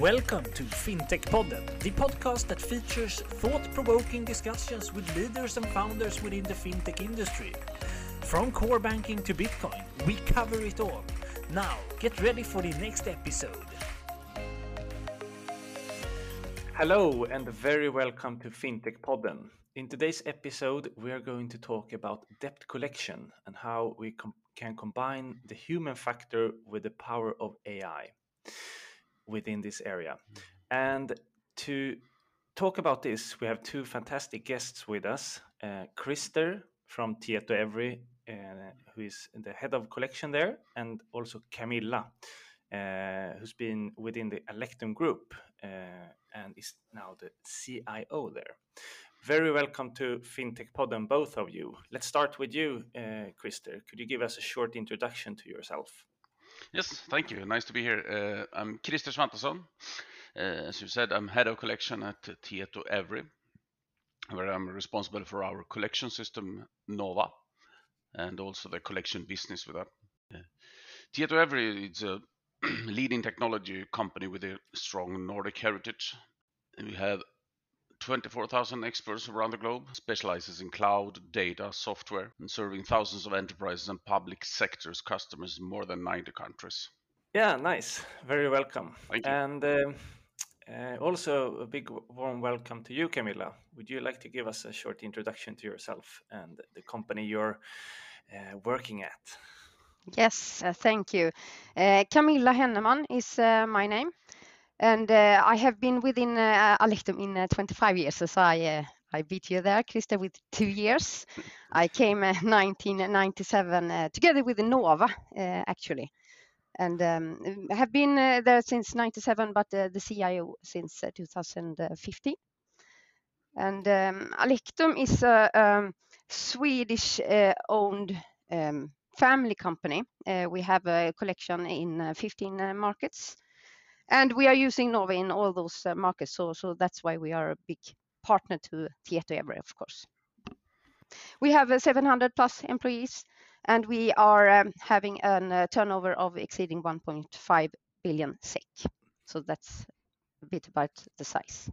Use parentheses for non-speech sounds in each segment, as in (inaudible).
Welcome to FinTech Podden, the podcast that features thought provoking discussions with leaders and founders within the fintech industry. From core banking to Bitcoin, we cover it all. Now, get ready for the next episode. Hello, and very welcome to FinTech Podden. In today's episode, we are going to talk about debt collection and how we com- can combine the human factor with the power of AI within this area. And to talk about this, we have two fantastic guests with us uh, Christer from Tietoevry, uh, who is the head of collection there, and also Camilla, uh, who's been within the Alektum group uh, and is now the CIO there. Very welcome to FinTech Podden, both of you. Let's start with you, uh, Christer. Could you give us a short introduction to yourself? Yes, thank you. Nice to be here. Uh, I'm Christer Svantesson. Uh, as you said, I'm head of collection at Tietoevry, where I'm responsible for our collection system Nova, and also the collection business with that. Uh, Tietoevry is a (clears throat) leading technology company with a strong Nordic heritage. We have 24,000 experts around the globe, specializes in cloud, data, software, and serving thousands of enterprises and public sectors customers in more than 90 countries. Yeah, nice. Very welcome. Thank you. And um, uh, also a big warm welcome to you, Camilla. Would you like to give us a short introduction to yourself and the company you're uh, working at? Yes, uh, thank you. Uh, Camilla Henneman is uh, my name and uh, I have been within uh, Alektum in uh, 25 years. So I uh, I beat you there, Christer, with two years. I came uh, (laughs) 1997 uh, together with Nova, uh, actually, and um, have been uh, there since 97, but uh, the CIO since uh, 2015. And um, is a um, Swedish-owned um, family company. Uh, we have a collection in 15 markets and we are using Nova in all those uh, markets. So, so that's why we are a big partner to Tietoevry, of course. We have uh, 700 plus employees, and we are um, having a uh, turnover of exceeding 1.5 billion SEK. So that's a bit about the size.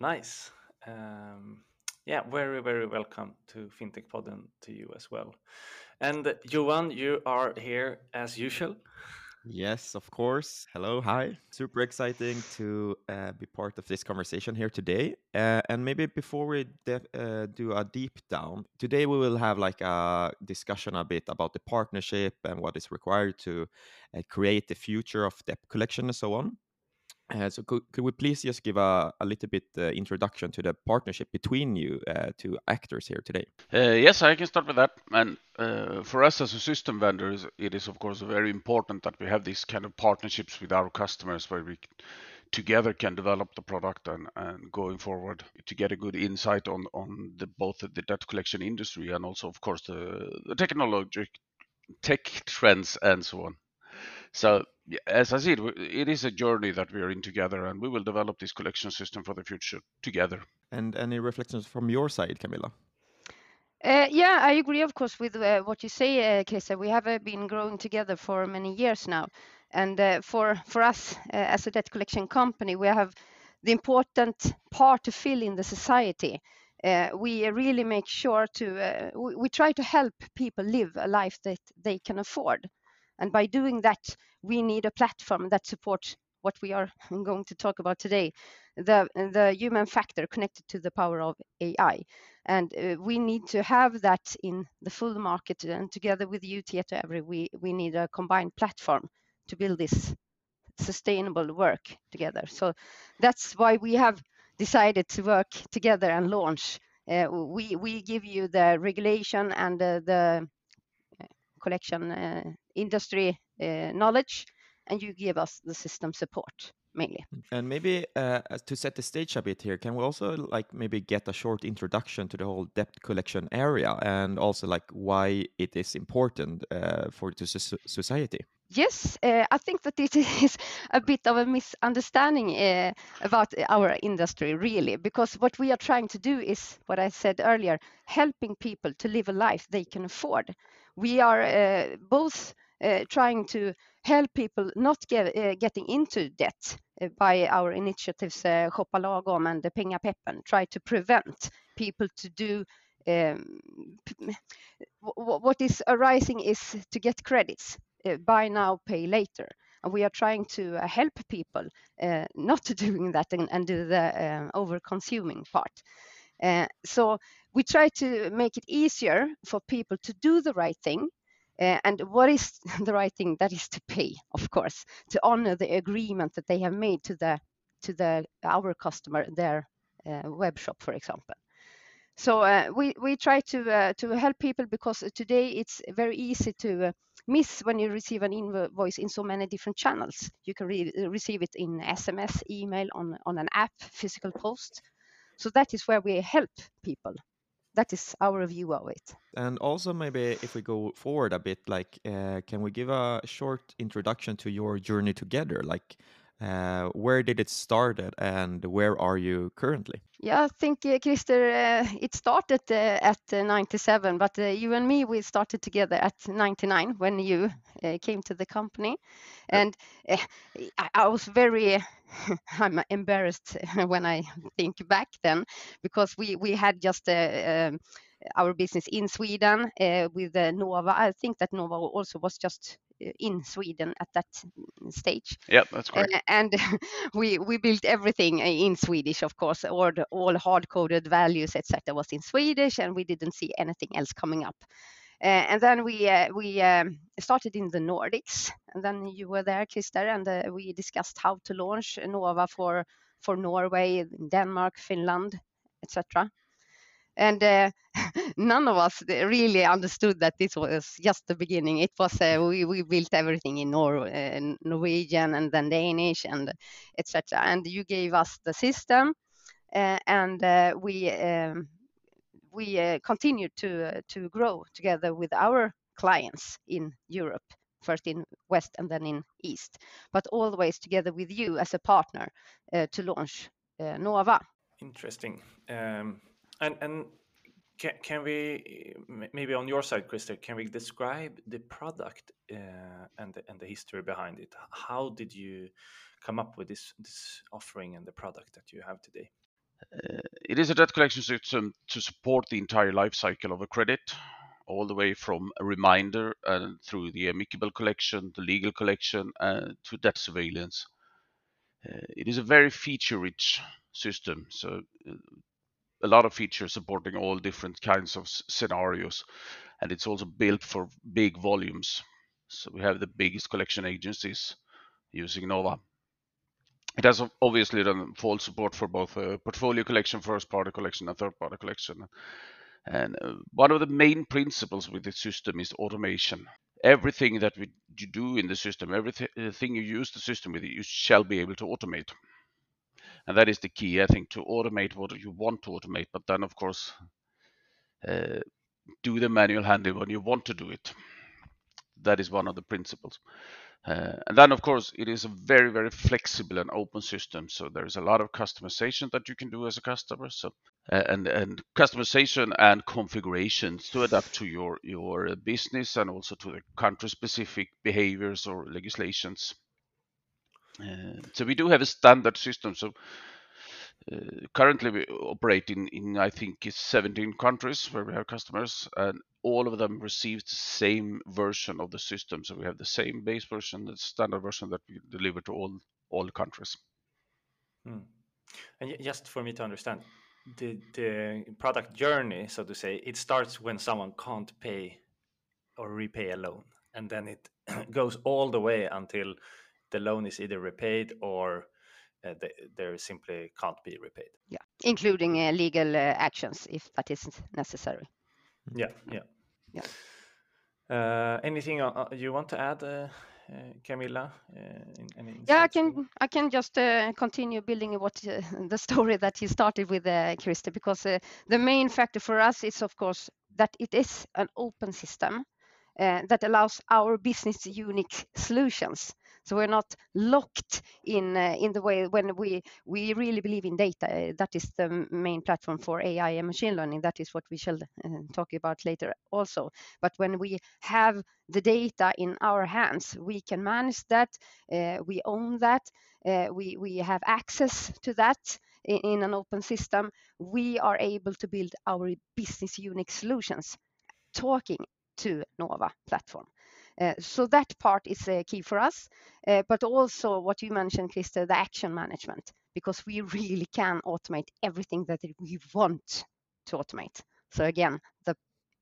Nice. Um, yeah, very, very welcome to FinTech Podden to you as well. And Johan, you are here as usual. Yes, of course. Hello, hi. Super exciting to uh, be part of this conversation here today. Uh, and maybe before we uh, do a deep down, today we will have like a discussion a bit about the partnership and what is required to uh, create the future of debt collection and so on. Uh, so could, could we please just give a, a little bit uh, introduction to the partnership between you uh, two actors here today? Uh, yes, I can start with that. And uh, for us as a system vendor, it is of course very important that we have these kind of partnerships with our customers where we together can develop the product and, and going forward to get a good insight on, on the, both the debt collection industry and also of course the, the technology tech trends and so on. So as I said, it is a journey that we are in together, and we will develop this collection system for the future together. And any reflections from your side, Camilla? Uh, yeah, I agree, of course, with uh, what you say, uh, Christer. We have uh, been growing together for many years now, and uh, for for us uh, as a debt collection company, we have the important part to fill in the society. we really make sure to we, we try to help people live a life that they can afford and by doing that, we need a platform that supports what we are (laughs) going to talk about today, the, the human factor connected to the power of AI. And uh, we need to have that in the full market. And together with you, Tietoevry, we, we need a combined platform to build this sustainable work together. So that's why we have decided to work together and launch. Uh, we, we give you the regulation and uh, the collection uh, industry uh, knowledge, and you give us the system support mainly. And maybe uh, to set the stage a bit here, can we also like maybe get a short introduction to the whole debt collection area and also like why it is important uh, for the society? Yes, uh, I think that it (laughs) is a bit of a misunderstanding uh, about our industry, really, because what we are trying to do is what I said earlier helping people to live a life they can afford. We are uh, both uh, trying to help people not get, uh, getting into debt by our initiatives uh, Shoppa Lagom and the Pengapeppen, try to prevent people to do um, what is arising is to get credits, uh, buy now, pay later. And we are trying to uh, help people uh, not (laughs) doing that and, and do the over consuming part. Uh, so we try to make it easier for people to do the right thing. Uh, and what is (laughs) the right thing? That is to pay, of course, to honor the agreement that they have made to the to the our customer, their web shop, for example. So uh, we we try to uh, to help people because today it's very easy to uh, miss when you receive an invoice in so many different channels. You can re receive it in SMS, email, on on an app, physical post. So that is where we help people. That is our view of it. And also, maybe if we go forward a bit, like, uh, can we give a short introduction to your journey together? Like, uh, where did it started and where are you currently? Yeah, I think, uh, Christer, uh, it started uh, at uh, 97, but uh, you and me, we started together at 99 when you uh, came to the company. And I, I, was very, (laughs) I'm embarrassed (laughs) when I think back then, because we, we had just um, our business in Sweden with Nova. I think that Nova also was just in Sweden at that stage. Yeah, that's correct. Uh, and (laughs) we we built everything in Swedish, of course, all the, all hard coded values, etc., was in Swedish, and we didn't see anything else coming up. Uh, and then we uh, we um, started in the Nordics, and then you were there, Christer, and uh, we discussed how to launch Nova for for Norway, Denmark, Finland, etc and uh, (laughs) none of us really understood that this was just the beginning. It was uh, we, we built everything in Nor- uh, Norwegian and then Danish and etc. And you gave us the system, uh, and uh, we um, we uh, continued to to grow together with our clients in Europe. First in West and then in East, but always together with you as a partner to launch Nova. Interesting. Um, and and can, can we maybe on your side, Christer, can we describe the product uh, and the, and the history behind it? How did you come up with this this offering and the product that you have today? Uh, it is a debt collection system to support the entire life cycle of a credit, all the way from a reminder and through the amicable collection, the legal collection, uh, to debt surveillance. Uh, it is a very feature-rich system, so uh, a lot of features supporting all different kinds of scenarios and it's also built for big volumes. So we have the biggest collection agencies using nova. It has obviously done full support for both uh, portfolio collection first party collection and third party collection. And uh, one of the main principles with the system is automation. Everything that we, you do in the system everything you use the system with you shall be able to automate and that is the key i think to automate what you want to automate but then of course uh, do the manual handling when you want to do it. That is one of the principles. Uh, and then of course it is a very very flexible and open system so there is a lot of customization that you can do as a customer so uh, and and customization and configurations to adapt to your your business and also to the country specific behaviors or legislations so we do have a standard system. So uh, currently we operate in, in I think 17 countries where we have customers, and all of them receive the same version of the system. So we have the same base version, the standard version that we deliver to all all countries. Hmm. And just for me to understand, the the product journey, so to say, it starts when someone can't pay or repay a loan, and then it (clears throat) goes all the way until the loan is either repaid or uh, they, they simply can't be repaid. Yeah, including uh, legal uh, actions if that is necessary. Yeah, yeah, yeah. Uh, anything uh, uh, you want to add, Camilla? yeah, I can. I can just continue building what (laughs) the story that you started with, uh, Christer, because the main factor for us is, of course, that it is an open system that allows our business unique solutions So we're not locked in uh, in the way when we we really believe in data. That is the main platform for AI and machine learning. That is what we shall uh, talk about later also. But when we have the data in our hands, we can manage that. Uh, we own that. Uh, we we have access to that in, in an open system. We are able to build our business unique solutions, talking to Nova platform. Uh, so that part is uh, key for us, uh, but also what you mentioned, Christer, the action management, because we really can automate everything that we want to automate. So again, the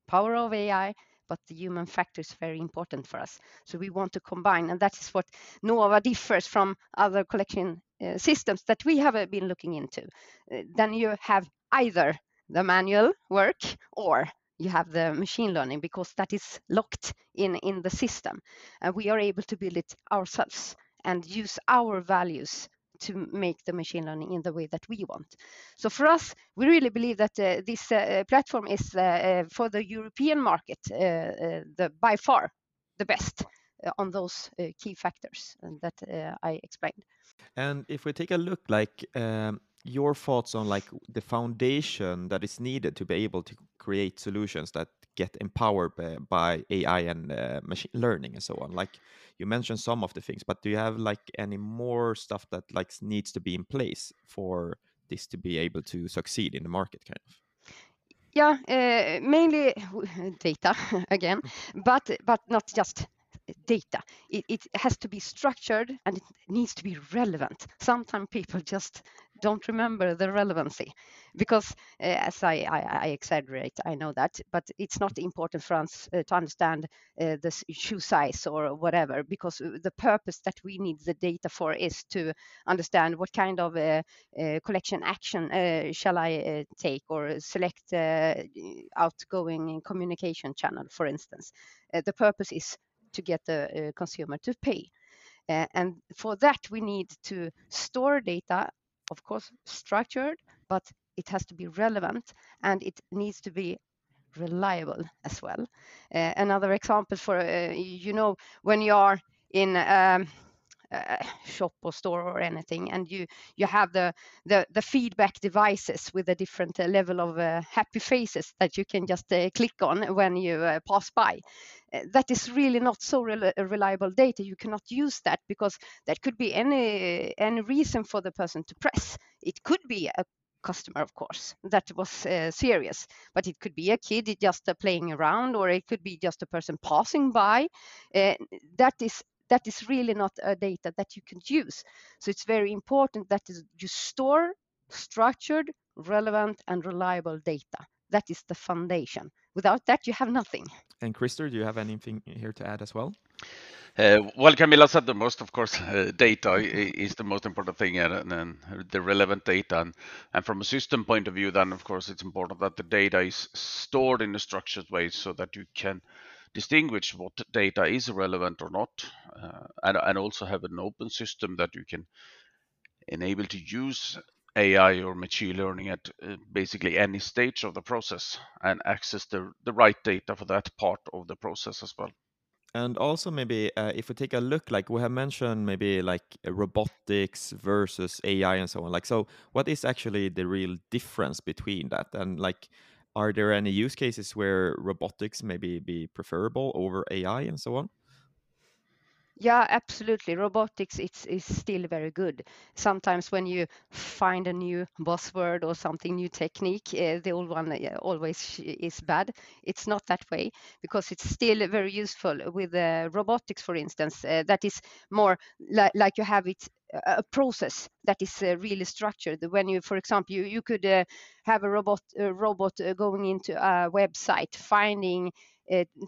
power of AI, but the human factor is very important for us. So we want to combine, and that is what Nova differs from other collection uh, systems that we have uh, been looking into. Uh, then you have either the manual work or you have the machine learning because that is locked in in the system and we are able to build it ourselves and use our values to make the machine learning in the way that we want. So for us, we really believe that uh, this uh, platform is uh, uh for the European market uh, uh, the by far the best on those key factors that I explained. And if we take a look, like um, your thoughts on like the foundation that is needed to be able to create solutions that get empowered by, by AI and uh, machine learning and so on. Like you mentioned some of the things, but do you have like any more stuff that like needs to be in place for this to be able to succeed in the market, kind of? Yeah, uh, mainly (laughs) data (laughs) again, but but not just data. It, it, has to be structured and it needs to be relevant. Sometimes people just don't remember the relevancy because uh, as I, I, I, exaggerate, I know that, but it's not important for us uh, to understand uh, the shoe size or whatever because uh, the purpose that we need the data for is to understand what kind of uh, uh, collection action shall I take or select outgoing communication channel, for instance. the purpose is to get the consumer to pay. and for that, we need to store data of course structured, but it has to be relevant and it needs to be reliable as well. Uh, another example for, uh, you know, when you are in um, uh, (laughs) shop or store or anything and you you have the the, the feedback devices with a different uh, level of uh, happy faces that you can just uh, click on when you uh, pass by. Uh, that is really not so re reliable data. You cannot use that because that could be any any reason for the person to press. It could be a customer of course that was serious but it could be a kid just playing around or it could be just a person passing by. That is that is really not a data that you can use. So it's very important that you store structured, relevant, and reliable data. That is the foundation. Without that, you have nothing. And Christer, do you have anything here to add as well? Uh, well, Camilla said the most, of course, uh, data is the most important thing and, and the relevant data. And, and, from a system point of view, then, of course, it's important that the data is stored in a structured way so that you can distinguish what data is relevant or not, uh, and, and also have an open system that you can enable to use AI or machine learning at uh, basically any stage of the process and access the, the right data for that part of the process as well. And also maybe uh, if we take a look, like we have mentioned, maybe like robotics versus AI and so on. Like, so what is actually the real difference between that? And like, are there any use cases where robotics maybe be preferable over AI and so on? Yeah, absolutely. Robotics it's is still very good. Sometimes when you find a new buzzword or something new technique, uh, the old one uh, always is bad. It's not that way because it's still very useful with uh, robotics, for instance. Uh, that is more li- like you have it a process that is uh, really structured. When you, for example, you, you could uh, have a robot a robot going into a website, finding,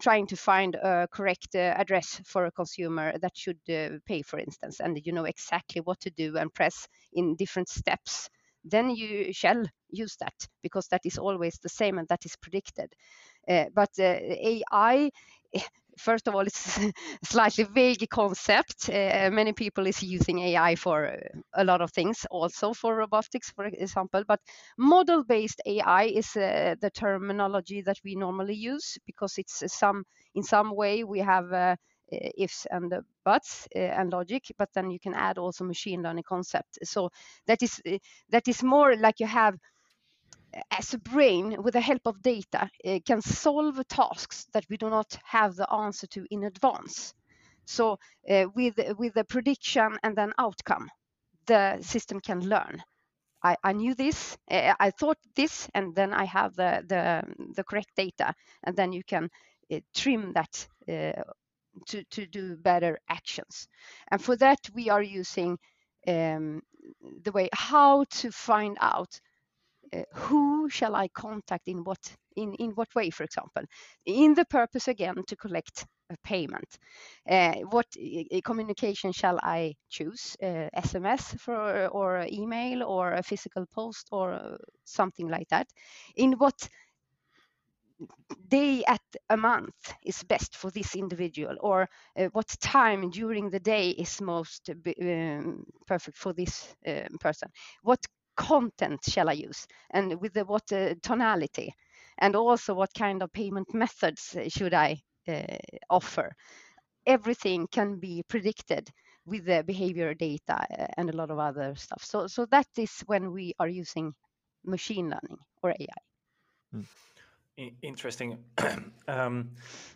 trying to find a correct uh, address for a consumer that should uh, pay, for instance, and you know exactly what to do and press in different steps. Then you shall use that because that is always the same and that is predicted. but AI first of all, it's a (laughs) slightly vague concept. Uh, many people is using AI for uh, a lot of things, also for robotics, for example. But model-based AI is uh, the terminology that we normally use because it's some in some way we have uh, ifs and buts and logic, but then you can add also machine learning concept. So that is that is more like you have as a brain with the help of data can solve tasks that we do not have the answer to in advance. So uh, with with the prediction and then outcome the system can learn. I, I knew this uh, i thought this and then i have the the, the correct data and then you can uh, trim that to, to do better actions. And for that we are using um, the way how to find out uh, who shall I contact in what in, in what way, for example, in the purpose again to collect a payment. Uh, what communication shall I choose? SMS for or email or a physical post or something like that. In what day at a month is best for this individual or uh, what time during the day is most um, perfect for this person what content shall I use and with the, what uh, tonality and also what kind of payment methods should I uh, offer. Everything can be predicted with the behavior data uh, and a lot of other stuff. So, so that is when we are using machine learning or AI. Hmm. Interesting. (clears throat) um,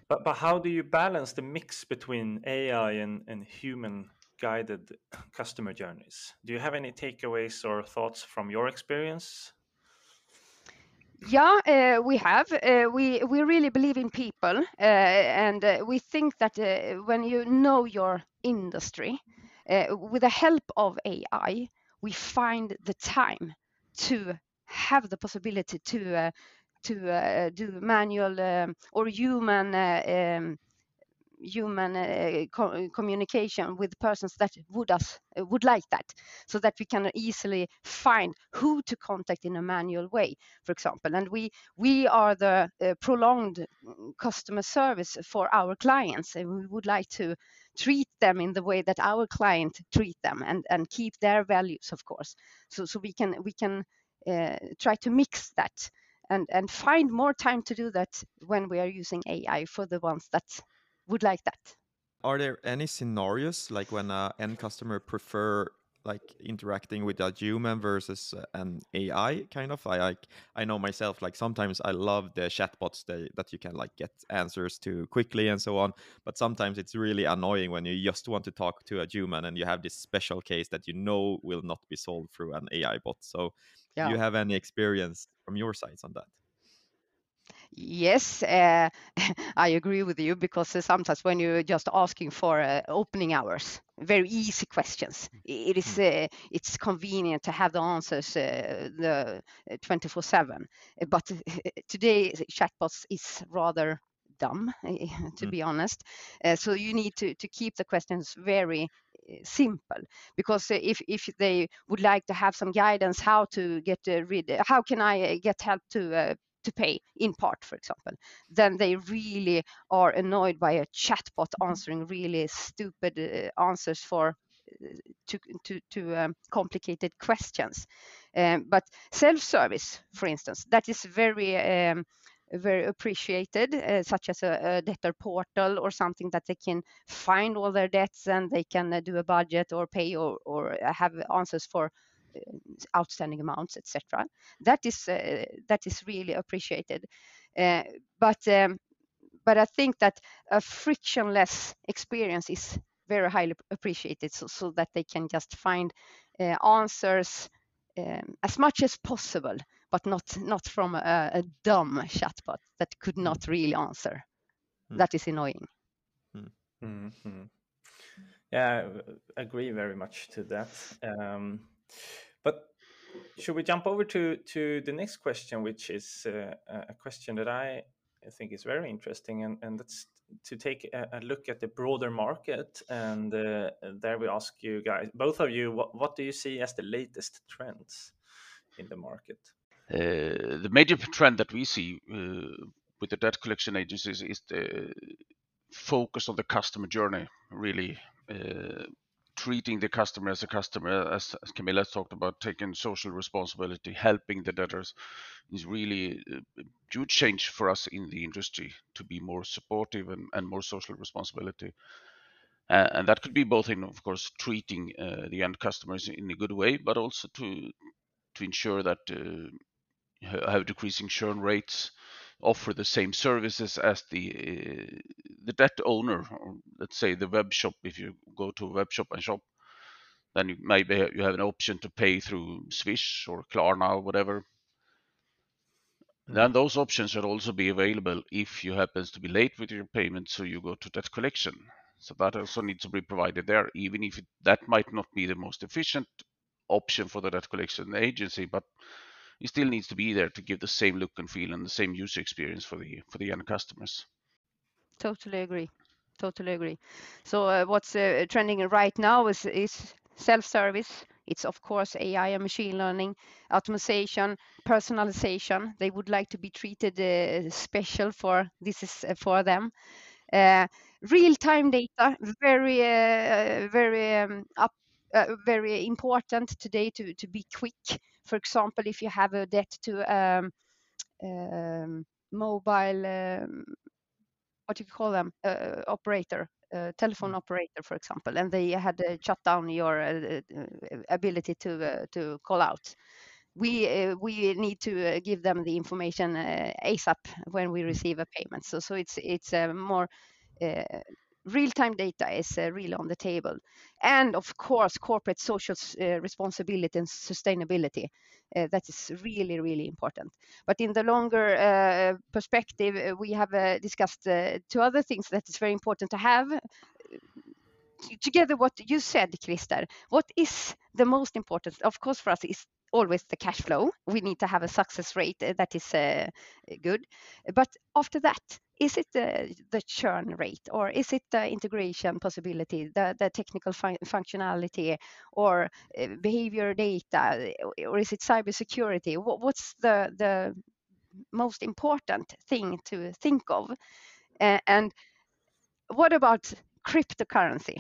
but, but how do you balance the mix between AI and, and human guided customer journeys. Do you have any takeaways or thoughts from your experience? Yeah, uh, we have. Uh, we we really believe in people, uh, and uh, we think that uh, when you know your industry, uh, with the help of AI, we find the time to have the possibility to to do manual um, or human um, human uh, co communication with persons that would us uh, would like that so that we can easily find who to contact in a manual way for example. And we we are the uh, prolonged customer service for our clients and we would like to treat them in the way that our client treat them and and keep their values of course. So so we can we can uh, try to mix that and and find more time to do that when we are using AI for the ones that would like that. Are there any scenarios like when an end customer prefer like interacting with a human versus uh, an AI kind of. I like I know myself like sometimes I love the chatbots that, that you can like get answers to quickly and so on. But sometimes it's really annoying when you just want to talk to a human and you have this special case that you know will not be solved through an AI bot. So yeah. do you have any experience from your sides on that? Yes, uh, (laughs) I agree with you because uh, sometimes when you're just asking for uh, opening hours, very easy questions, it is hmm. uh, it's convenient to have the answers uh, the 24/7. Uh, but today chatbots is rather dumb, (laughs) to mm. be honest. so you need to to keep the questions very simple because if if they would like to have some guidance how to get rid how can i get help to to pay in part, for example, then they really are annoyed by a chatbot mm-hmm. answering really stupid uh, answers for uh, to to, to um, complicated questions. Um, but self-service, for instance, that is very um, very appreciated, uh, such as a, a, debtor portal or something that they can find all their debts and they can uh, do a budget or pay or, or have answers for outstanding amounts, etc. That is uh, that is really appreciated. Uh, but um, but I think that a frictionless experience is very highly appreciated, so, so that they can just find answers um, as much as possible, but not not from a, a dumb chatbot that could not mm. really answer. Mm. That is annoying. Mm. Mm-hmm. Yeah, I agree very much to that. Um, but should we jump over to to the next question, which is uh, a question that I think is very interesting, and and that's to take a, a look at the broader market. And uh, there we ask you guys, both of you, what what do you see as the latest trends in the market? Uh, the major trend that we see uh, with the debt collection agencies is the focus on the customer journey, really uh, treating the customer as a customer, as, as Camilla talked about, taking social responsibility, helping the debtors, is really a huge change for us in the industry to be more supportive and, and more social responsibility. Uh, and that could be both in, of course, treating uh, the end customers in a good way, but also to to ensure that uh, have decreasing churn rates, offer the same services as the uh, the debt owner, or let's say the web shop. If you go to a web shop and shop, then you maybe you have an option to pay through Swish or Klarna or whatever. Then those options should also be available if you happens to be late with your payment, so you go to debt collection. So that also needs to be provided there, even if it, that might not be the most efficient option for the debt collection agency, but it still needs to be there to give the same look and feel and the same user experience for the for the end customers. Totally agree. Totally agree. So uh, what's uh, trending right now is is self-service. It's of course AI and machine learning, automation, personalization. They would like to be treated uh, special for this is uh, for them. Uh, real-time data, very uh, very um, up very important today to, to be quick. For example, if you have a debt to um, um, mobile, um, what do you call them, uh, operator, uh, telephone mm. operator, for example, and they had to shut down your uh, uh, ability to to call out. We we need to give them the information ASAP when we receive a payment. So so it's it's more real-time data is uh, really on the table and of course corporate social uh, responsibility and sustainability uh, that is really really important but in the longer uh, perspective uh, we have uh, discussed two other things that is very important to have together what you said Christer what is the most important of course for us is always the cash flow. We need to have a success rate that is good. But after that, is it the, the churn rate or is it the integration possibility, the, the technical fun functionality or uh, behavior data, or is it cybersecurity? What, what's the, the most important thing to think of? Uh, and what about cryptocurrency?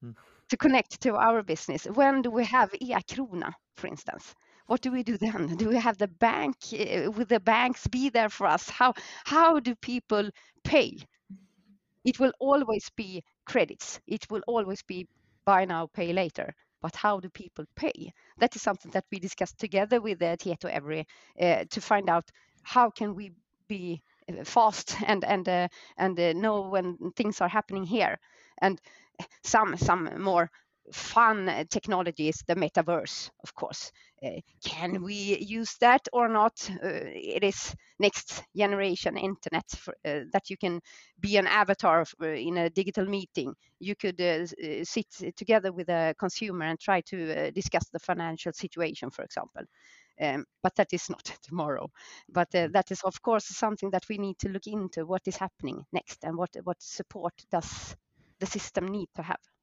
Hmm. To connect to our business, when do we have e-krona, for instance? What do we do then? (laughs) Do we have the bank? Uh, will the banks be there for us? How how do people pay? It will always be credits. It will always be buy now, pay later. But how do people pay? That is something that we discussed together with uh, Tietoevry uh, to find out how can we be fast (laughs) and and uh, and uh, know when things are happening here. And some some more fun technologies, the metaverse, of course. Uh, can we use that or not? Uh, it is next generation internet for, uh, that you can be an avatar in a digital meeting. You could sit together with a consumer and try to discuss the financial situation, for example. Um, but that is not (laughs) tomorrow. But uh, that is, of course, something that we need to look into. What is happening next, and what what support does the system need to have?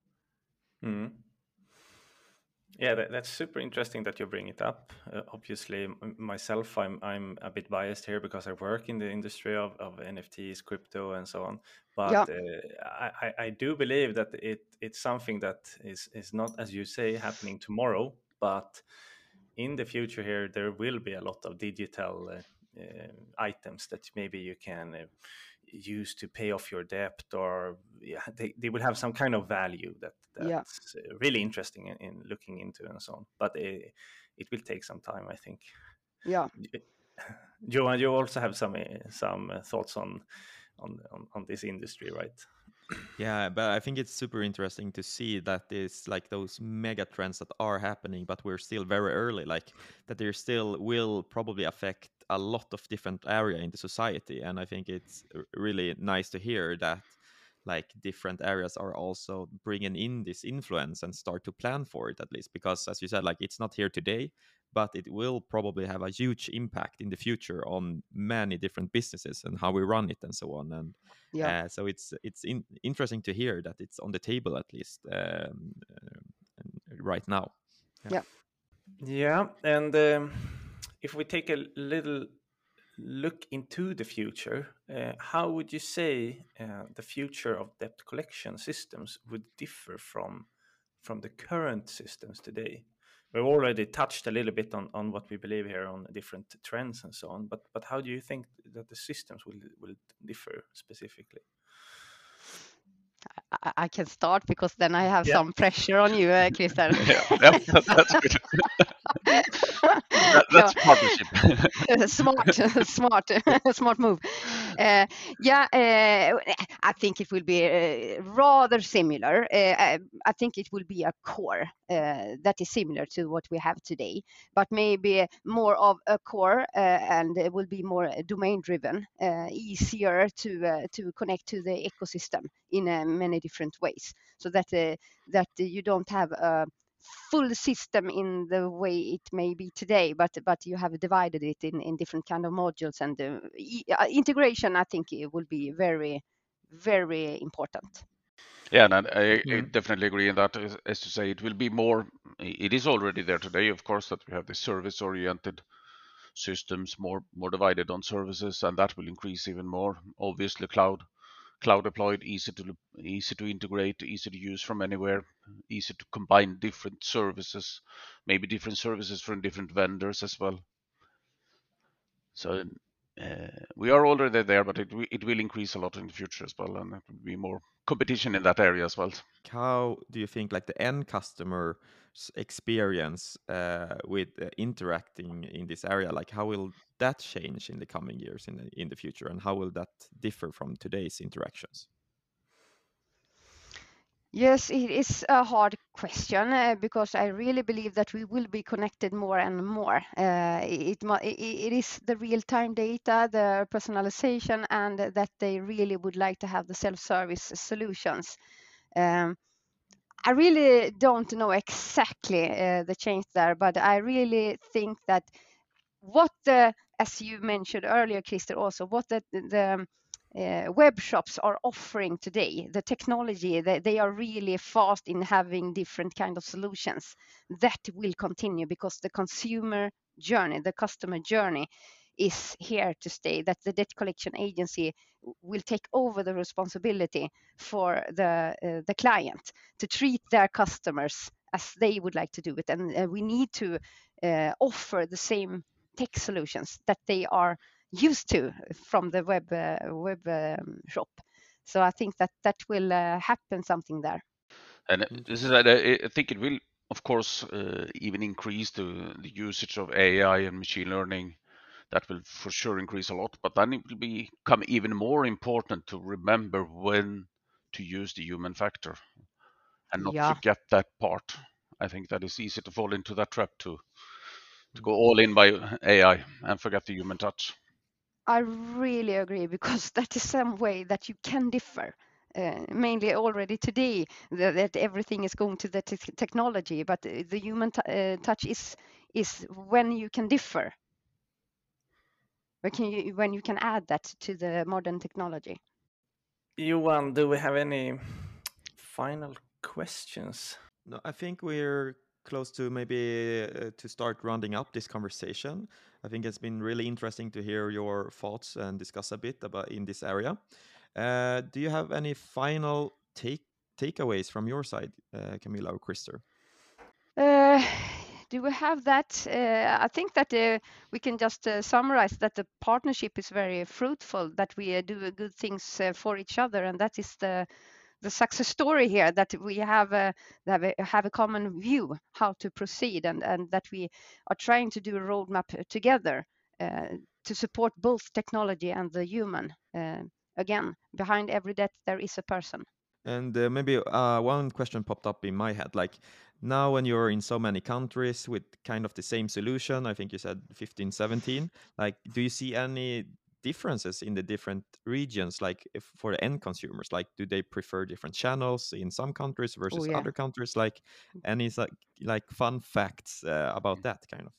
Mm. Yeah, that, that's super interesting that you bring it up. Uh, obviously, myself, I'm I'm a bit biased here because I work in the industry of, of NFTs, crypto, and so on. But yeah. uh, I, I do believe that it it's something that is is not, as you say, happening tomorrow, but in the future here there will be a lot of digital uh, uh items that maybe you can uh, use to pay off your debt or yeah, they, they will have some kind of value that that's yeah. Uh, really interesting in, in, looking into and so on but it, it will take some time i think. Yeah. Eh, (laughs) Johan you also have some eh, some eh, thoughts on on on, on this industry right? Yeah but i think it's super interesting to see that it's like those mega trends that are happening but we're still very early like that there still will probably affect a lot of different area in the society and i think it's really nice to hear that like different areas are also bringing in this influence and start to plan for it at least because as you said like it's not here today but it will probably have a huge impact in the future on many different businesses and how we run it and so on and yeah. uh, so it's it's in, interesting to hear that it's on the table at least um, uh, right now. Yeah. Yeah, yeah and um, if we take a little look into the future, uh, how would you say uh, the future of debt collection systems would differ from from the current systems today? We've already touched a little bit on, on what we believe here on different trends and so on, but but how do you think that the systems will will differ specifically? I, I can start because then I have Yeah. some pressure on you, uh, Christer. (laughs) yeah, yeah, that's good. That, that's partnership. (laughs) smart, (laughs) smart, (laughs) smart move. Uh, yeah, uh, I think it will be uh, rather similar. Uh, I, I think it will be a core uh, that is similar to what we have today, but maybe more of a core uh, and it will be more domain driven, uh, easier to uh, to connect to the ecosystem in uh, many different ways, so that uh, that you don't have a full system in the way it may be today, but but you have divided it in, in different kind of modules and uh, uh, integration. I think it will be very very important. Yeah, and I, I I definitely agree in that. As, as to say, it will be more. It is already there today, of course, that we have the service-oriented systems more more divided on services, and that will increase even more. Obviously, cloud cloud deployed, easy to easy to integrate, easy to use from anywhere, easy to combine different services, maybe different services from different vendors as well. So uh, we are already there, but it it will increase a lot in the future as well, and it will be more competition in that area as well. How do you think like the end customer's experience uh, with uh, interacting in this area, like how will that change in the coming years in the in the future, and how will that differ from today's interactions? Yes, it is a hard question uh, because I really believe that we will be connected more and more. Uh, it, it is the real-time data, the personalization, and that they really would like to have the self-service solutions. Um, I really don't know exactly uh, the change there, but I really think that what the, as you mentioned earlier, Christer, also what the, the uh, web shops are offering today, the technology, they, they are really fast in having different kind of solutions. That will continue because the consumer journey, the customer journey is here to stay, that the debt collection agency will take over the responsibility for the, uh, the client to treat their customers as they would like to do it. And uh, we need to uh, offer the same tech solutions that they are used to from the web uh, web um, shop. So I think that that will uh, happen something there. And uh, this is, I think it will, of course, uh, even increase the, the usage of AI and machine learning. That will for sure increase a lot, but then it will become even more important to remember when to use the human factor and not Yeah. forget that part. I think that is easy to fall into that trap too, to go all in by AI and forget the human touch. I really agree because (laughs) that is some way that you can differ. Uh, mainly already today that, that everything is going to the te- technology, but uh, the human t- uh, touch is is when you can differ. When can you when you can add that to the modern technology. Johan, do we have any final questions? No, I think we're close to maybe uh, to start rounding up this conversation. I think it's been really interesting to hear your thoughts and discuss a bit about in this area. Uh, do you have any final take takeaways from your side, uh, Camilla or Christer? Uh, do we have that? Uh, I think that uh, we can just uh, summarize that the partnership is very fruitful, that we uh, do uh, good things uh, for each other, and that is the the success story here. That we have a have a, have a common view how to proceed, and and that we are trying to do a roadmap together to support both technology and the human. Again, behind every debt there is a person. And uh, maybe uh, one question popped up in my head. Like now, when you're in so many countries with kind of the same solution, I think you said 15, 17, like, do you see any differences in the different regions? Like, if for the end consumers, like, do they prefer different channels in some countries versus yeah. other countries? Like, any like, like fun facts uh, about that kind of?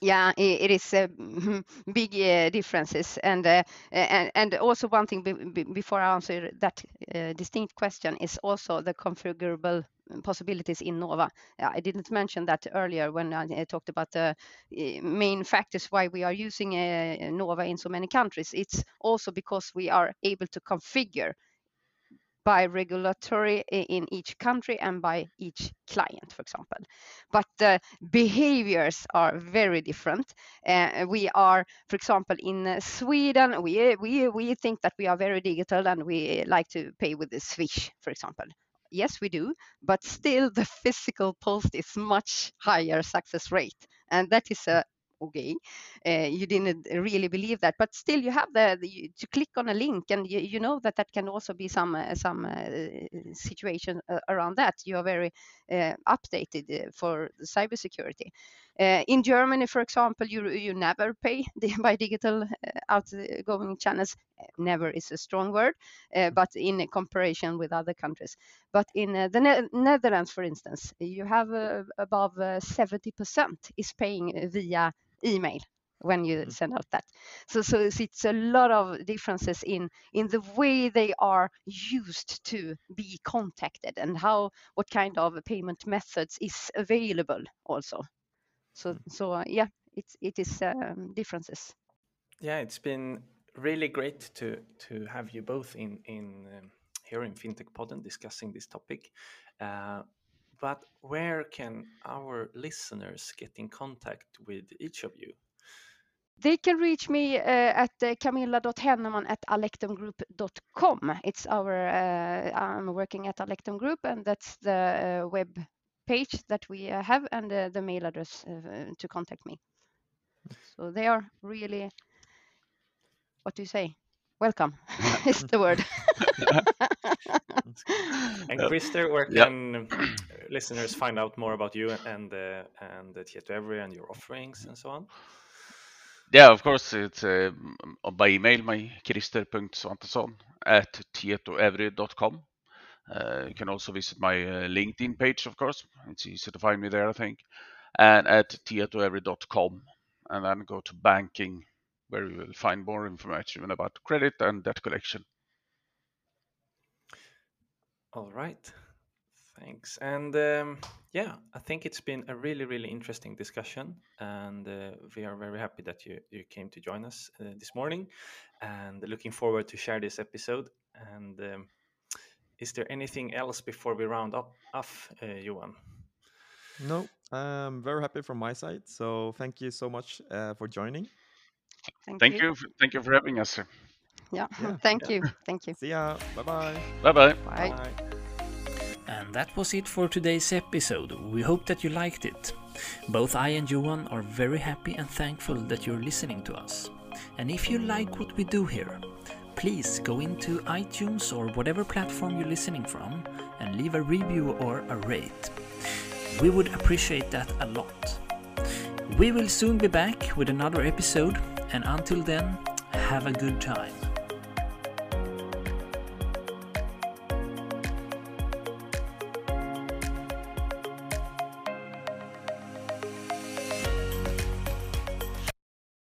Yeah i- it is uh, (laughs) big uh, differences. And uh, and and also one thing be, be, before i answer that uh, distinct question is also the configurable possibilities in nova. I didn't mention that earlier when i talked about the uh, main factors why we are using nova in so many countries. It's also because we are able to configure by regulatory in each country and by each client, for example. But the behaviors are very different. Uh, we are, for example, in Sweden, we, we, we think that we are very digital and we like to pay with the Swish, for example yes we do but still the physical post is much higher success rate and that is a okay uh, you didn't really believe that but still you have the, the to click on a link and you, you know that that can also be some uh, some uh, situation around that. You are very updated for cybersecurity. In germany for example you you never pay (laughs) by digital outgoing channels. Never is a strong word but in comparison with other countries. But in the ne- netherlands for instance you have above 70% is paying via email when you mm. send out that so so it's a lot of differences in in the way they are used to be contacted and how what kind of payment methods is available also so mm. so uh, yeah it's it is um, differences yeah it's been really great to to have you both in in um, here in fintech podden discussing this topic uh, but where can our listeners get in contact with each of you? They can reach me uh, at uh, camilla.henneman at alektumgroup.com. It's our, uh, I'm working at Alektum Group, and that's the uh, web page that we uh, have and uh, the mail address uh, to contact me. So they are really, what do you say? Welcome (laughs) is the word. and Christer, where can listeners find out more about you and uh, and Tietoevry and your offerings and so on? Yeah, of course, it's uh, by email, my christer.svantesson at tietoevry.com. Uh, you can also visit my uh, LinkedIn page, of course. It's easy to find me there, I think. And at tietoevry.com. And then go to banking, where you will find more information about credit and debt collection. All right. Thanks. And um, yeah, I think it's been a really, really interesting discussion. And uh, we are very happy that you, you came to join us uh, this morning and looking forward to share this episode. And um, is there anything else before we round up, off, uh, Johan? No, I'm very happy from my side. So thank you so much uh, for joining. Thank, thank you. you. Thank you for having us. Yeah, (laughs) yeah. thank yeah. you. (laughs) Thank you. See ya. Bye-bye. Bye-bye. Bye. Bye. And that was it for today's episode. We hope that you liked it. Both I and Johan are very happy and thankful that you're listening to us. And if you like what we do here, please go into iTunes or whatever platform you're listening from and leave a review or a rate. We would appreciate that a lot. We will soon be back with another episode, and until then, have a good time.